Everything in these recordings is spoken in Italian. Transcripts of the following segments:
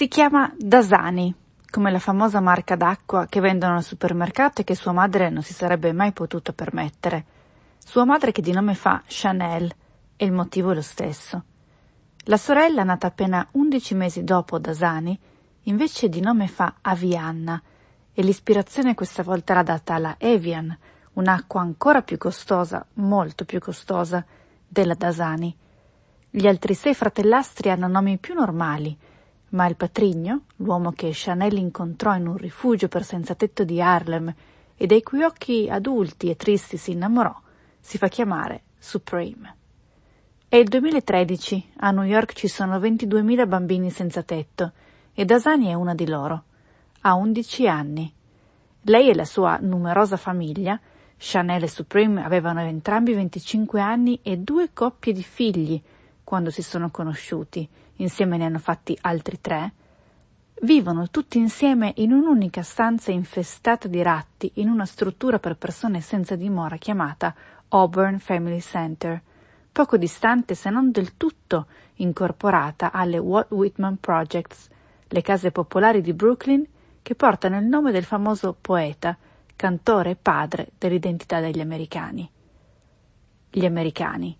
Si chiama Dasani, come la famosa marca d'acqua che vendono al supermercato e che sua madre non si sarebbe mai potuta permettere. Sua madre che di nome fa Chanel e il motivo è lo stesso. La sorella, nata appena undici mesi dopo Dasani, invece di nome fa Avianna e l'ispirazione questa volta era data alla Evian, un'acqua ancora più costosa, molto più costosa, della Dasani. Gli altri sei fratellastri hanno nomi più normali, ma il patrigno, l'uomo che Chanel incontrò in un rifugio per senza tetto di Harlem e dai cui occhi adulti e tristi si innamorò, si fa chiamare Supreme. È il 2013, a New York ci sono 22.000 bambini senza tetto e Dasani è una di loro. Ha 11 anni. Lei e la sua numerosa famiglia, Chanel e Supreme avevano entrambi 25 anni e due coppie di figli quando si sono conosciuti, insieme ne hanno fatti altri tre, vivono tutti insieme in un'unica stanza infestata di ratti in una struttura per persone senza dimora chiamata Auburn Family Center, poco distante se non del tutto incorporata alle Walt Whitman Projects, le case popolari di Brooklyn che portano il nome del famoso poeta, cantore e padre dell'identità degli americani. Gli americani,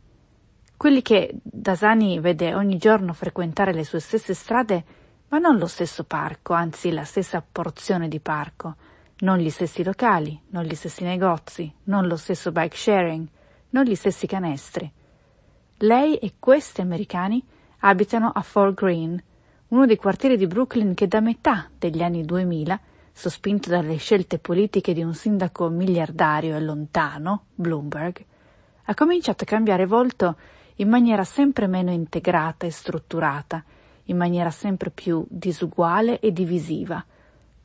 quelli che Dasani vede ogni giorno frequentare le sue stesse strade, ma non lo stesso parco, anzi la stessa porzione di parco, non gli stessi locali, non gli stessi negozi, non lo stesso bike sharing, non gli stessi canestri. Lei e questi americani abitano a Fort Greene, uno dei quartieri di Brooklyn che da metà degli anni 2000, sospinto dalle scelte politiche di un sindaco miliardario e lontano, Bloomberg, ha cominciato a cambiare volto in maniera sempre meno integrata e strutturata, in maniera sempre più disuguale e divisiva,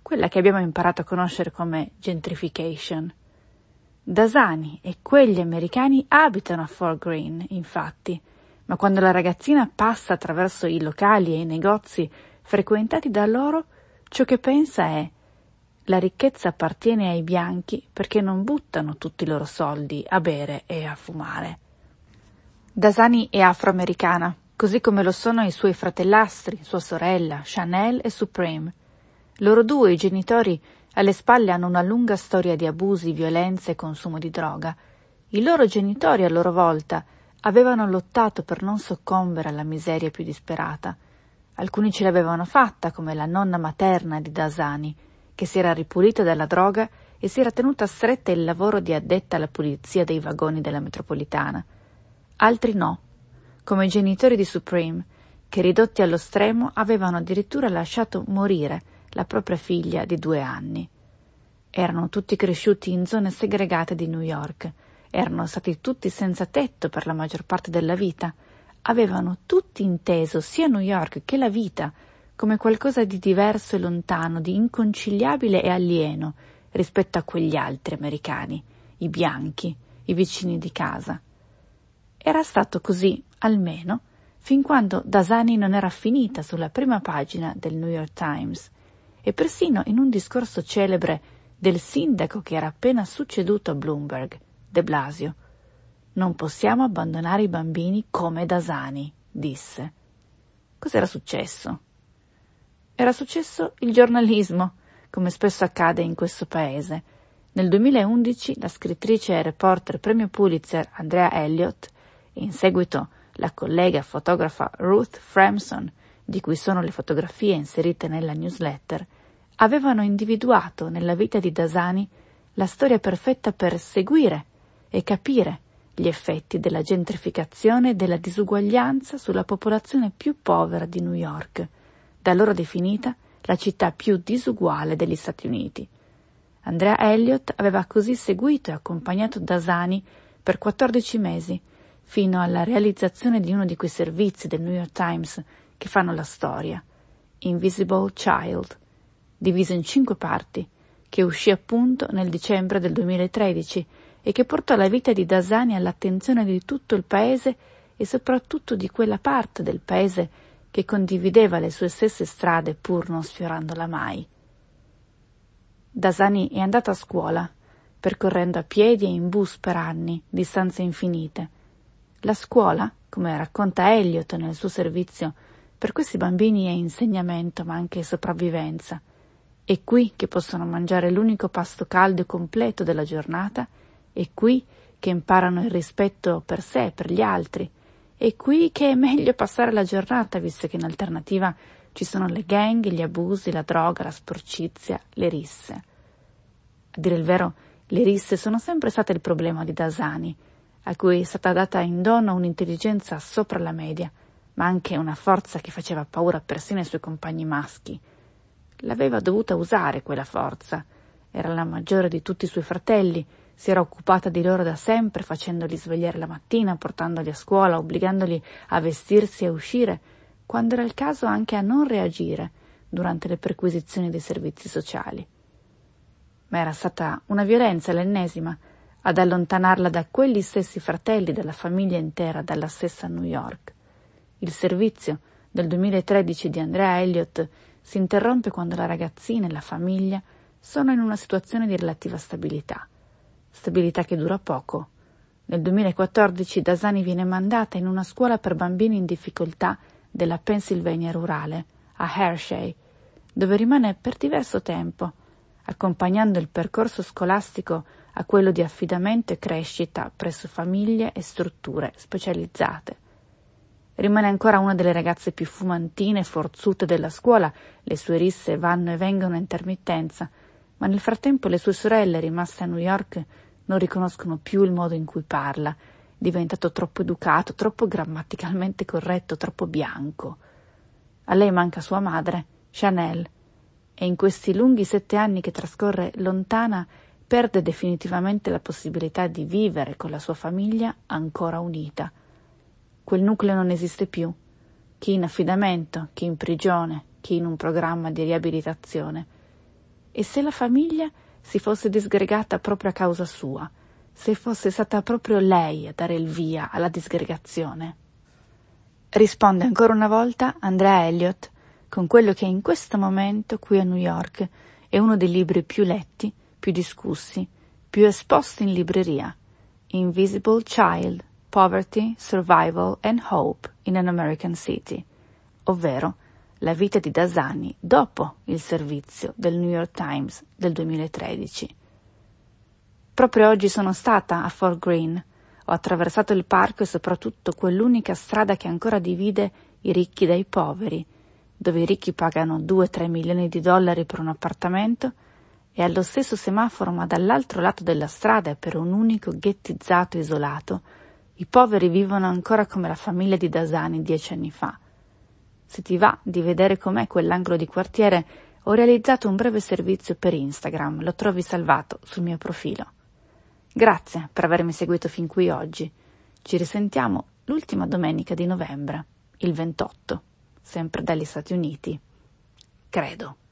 quella che abbiamo imparato a conoscere come gentrification. Dasani e quegli americani abitano a Fort Greene, infatti, ma quando la ragazzina passa attraverso i locali e i negozi frequentati da loro, ciò che pensa è la ricchezza appartiene ai bianchi perché non buttano tutti i loro soldi a bere e a fumare. Dasani è afroamericana, così come lo sono i suoi fratellastri, sua sorella, Chanel e Supreme. Loro due, i genitori, alle spalle hanno una lunga storia di abusi, violenza e consumo di droga. I loro genitori, a loro volta, avevano lottato per non soccombere alla miseria più disperata. Alcuni ce l'avevano fatta, come la nonna materna di Dasani, che si era ripulita dalla droga e si era tenuta stretta il lavoro di addetta alla pulizia dei vagoni della metropolitana altri no, come i genitori di Supreme, che ridotti allo stremo avevano addirittura lasciato morire la propria figlia di due anni. Erano tutti cresciuti in zone segregate di New York, erano stati tutti senza tetto per la maggior parte della vita, avevano tutti inteso sia New York che la vita come qualcosa di diverso e lontano, di inconciliabile e alieno rispetto a quegli altri americani, i bianchi, i vicini di casa. Era stato così, almeno, fin quando Dasani non era finita sulla prima pagina del New York Times e persino in un discorso celebre del sindaco che era appena succeduto a Bloomberg, De Blasio. Non possiamo abbandonare i bambini come Dasani, disse. Cos'era successo? Era successo il giornalismo, come spesso accade in questo paese. Nel 2011 la scrittrice e reporter premio Pulitzer Andrea Elliott in seguito la collega fotografa Ruth Framson, di cui sono le fotografie inserite nella newsletter, avevano individuato nella vita di Dasani la storia perfetta per seguire e capire gli effetti della gentrificazione e della disuguaglianza sulla popolazione più povera di New York, da loro definita la città più disuguale degli Stati Uniti. Andrea Elliott aveva così seguito e accompagnato Dasani per 14 mesi fino alla realizzazione di uno di quei servizi del New York Times che fanno la storia, Invisible Child, diviso in cinque parti, che uscì appunto nel dicembre del 2013 e che portò la vita di Dasani all'attenzione di tutto il paese e soprattutto di quella parte del paese che condivideva le sue stesse strade pur non sfiorandola mai. Dasani è andata a scuola, percorrendo a piedi e in bus per anni, distanze infinite, la scuola, come racconta Elliot nel suo servizio, Per questi bambini è insegnamento ma anche sopravvivenza. È qui che possono mangiare l'unico pasto caldo e completo della giornata, è qui che imparano il rispetto per sé e per gli altri, è qui che è meglio passare la giornata, visto che in alternativa ci sono le gang, gli abusi, la droga, la sporcizia, le risse. A dire il vero, le risse sono sempre state il problema di Dasani, a cui è stata data in dono un'intelligenza sopra la media, ma anche una forza che faceva paura persino ai suoi compagni maschi. L'aveva dovuta usare quella forza. Era la maggiore di tutti i suoi fratelli, si era occupata di loro da sempre, facendoli svegliare la mattina, portandoli a scuola, obbligandoli a vestirsi e uscire, quando era il caso anche a non reagire durante le perquisizioni dei servizi sociali. Ma era stata una violenza l'ennesima ad allontanarla da quegli stessi fratelli, dalla famiglia intera, dalla stessa New York. Il servizio del 2013 di Andrea Elliott si interrompe quando la ragazzina e la famiglia sono in una situazione di relativa stabilità stabilità che dura poco. Nel 2014 Dasani viene mandata in una scuola per bambini in difficoltà della Pennsylvania rurale, a Hershey, dove rimane per diverso tempo, accompagnando il percorso scolastico a quello di affidamento e crescita presso famiglie e strutture specializzate. Rimane ancora una delle ragazze più fumantine e forzute della scuola, le sue risse vanno e vengono a intermittenza, ma nel frattempo le sue sorelle, rimaste a New York, non riconoscono più il modo in cui parla, è diventato troppo educato, troppo grammaticalmente corretto, troppo bianco. A lei manca sua madre, Chanel, e in questi lunghi sette anni che trascorre lontana perde definitivamente la possibilità di vivere con la sua famiglia ancora unita. Quel nucleo non esiste più. Chi in affidamento, chi in prigione, chi in un programma di riabilitazione. E se la famiglia si fosse disgregata proprio a causa sua, se fosse stata proprio lei a dare il via alla disgregazione. Risponde ancora una volta Andrea Elliott con quello che in questo momento qui a New York è uno dei libri più letti, più discussi, più esposti in libreria, Invisible Child, Poverty, Survival and Hope in an American City, ovvero la vita di Dasani dopo il servizio del New York Times del 2013. Proprio oggi sono stata a Fort Greene, ho attraversato il parco e soprattutto quell'unica strada che ancora divide i ricchi dai poveri, dove i ricchi pagano 2-3 milioni di dollari per un appartamento e allo stesso semaforo ma dall'altro lato della strada e per un unico ghettizzato isolato, i poveri vivono ancora come la famiglia di Dasani dieci anni fa, se ti va di vedere com'è quell'angolo di quartiere, ho realizzato un breve servizio per Instagram, lo trovi salvato sul mio profilo. Grazie per avermi seguito fin qui oggi. Ci risentiamo l'ultima domenica di novembre, il 28, sempre dagli Stati Uniti. Credo.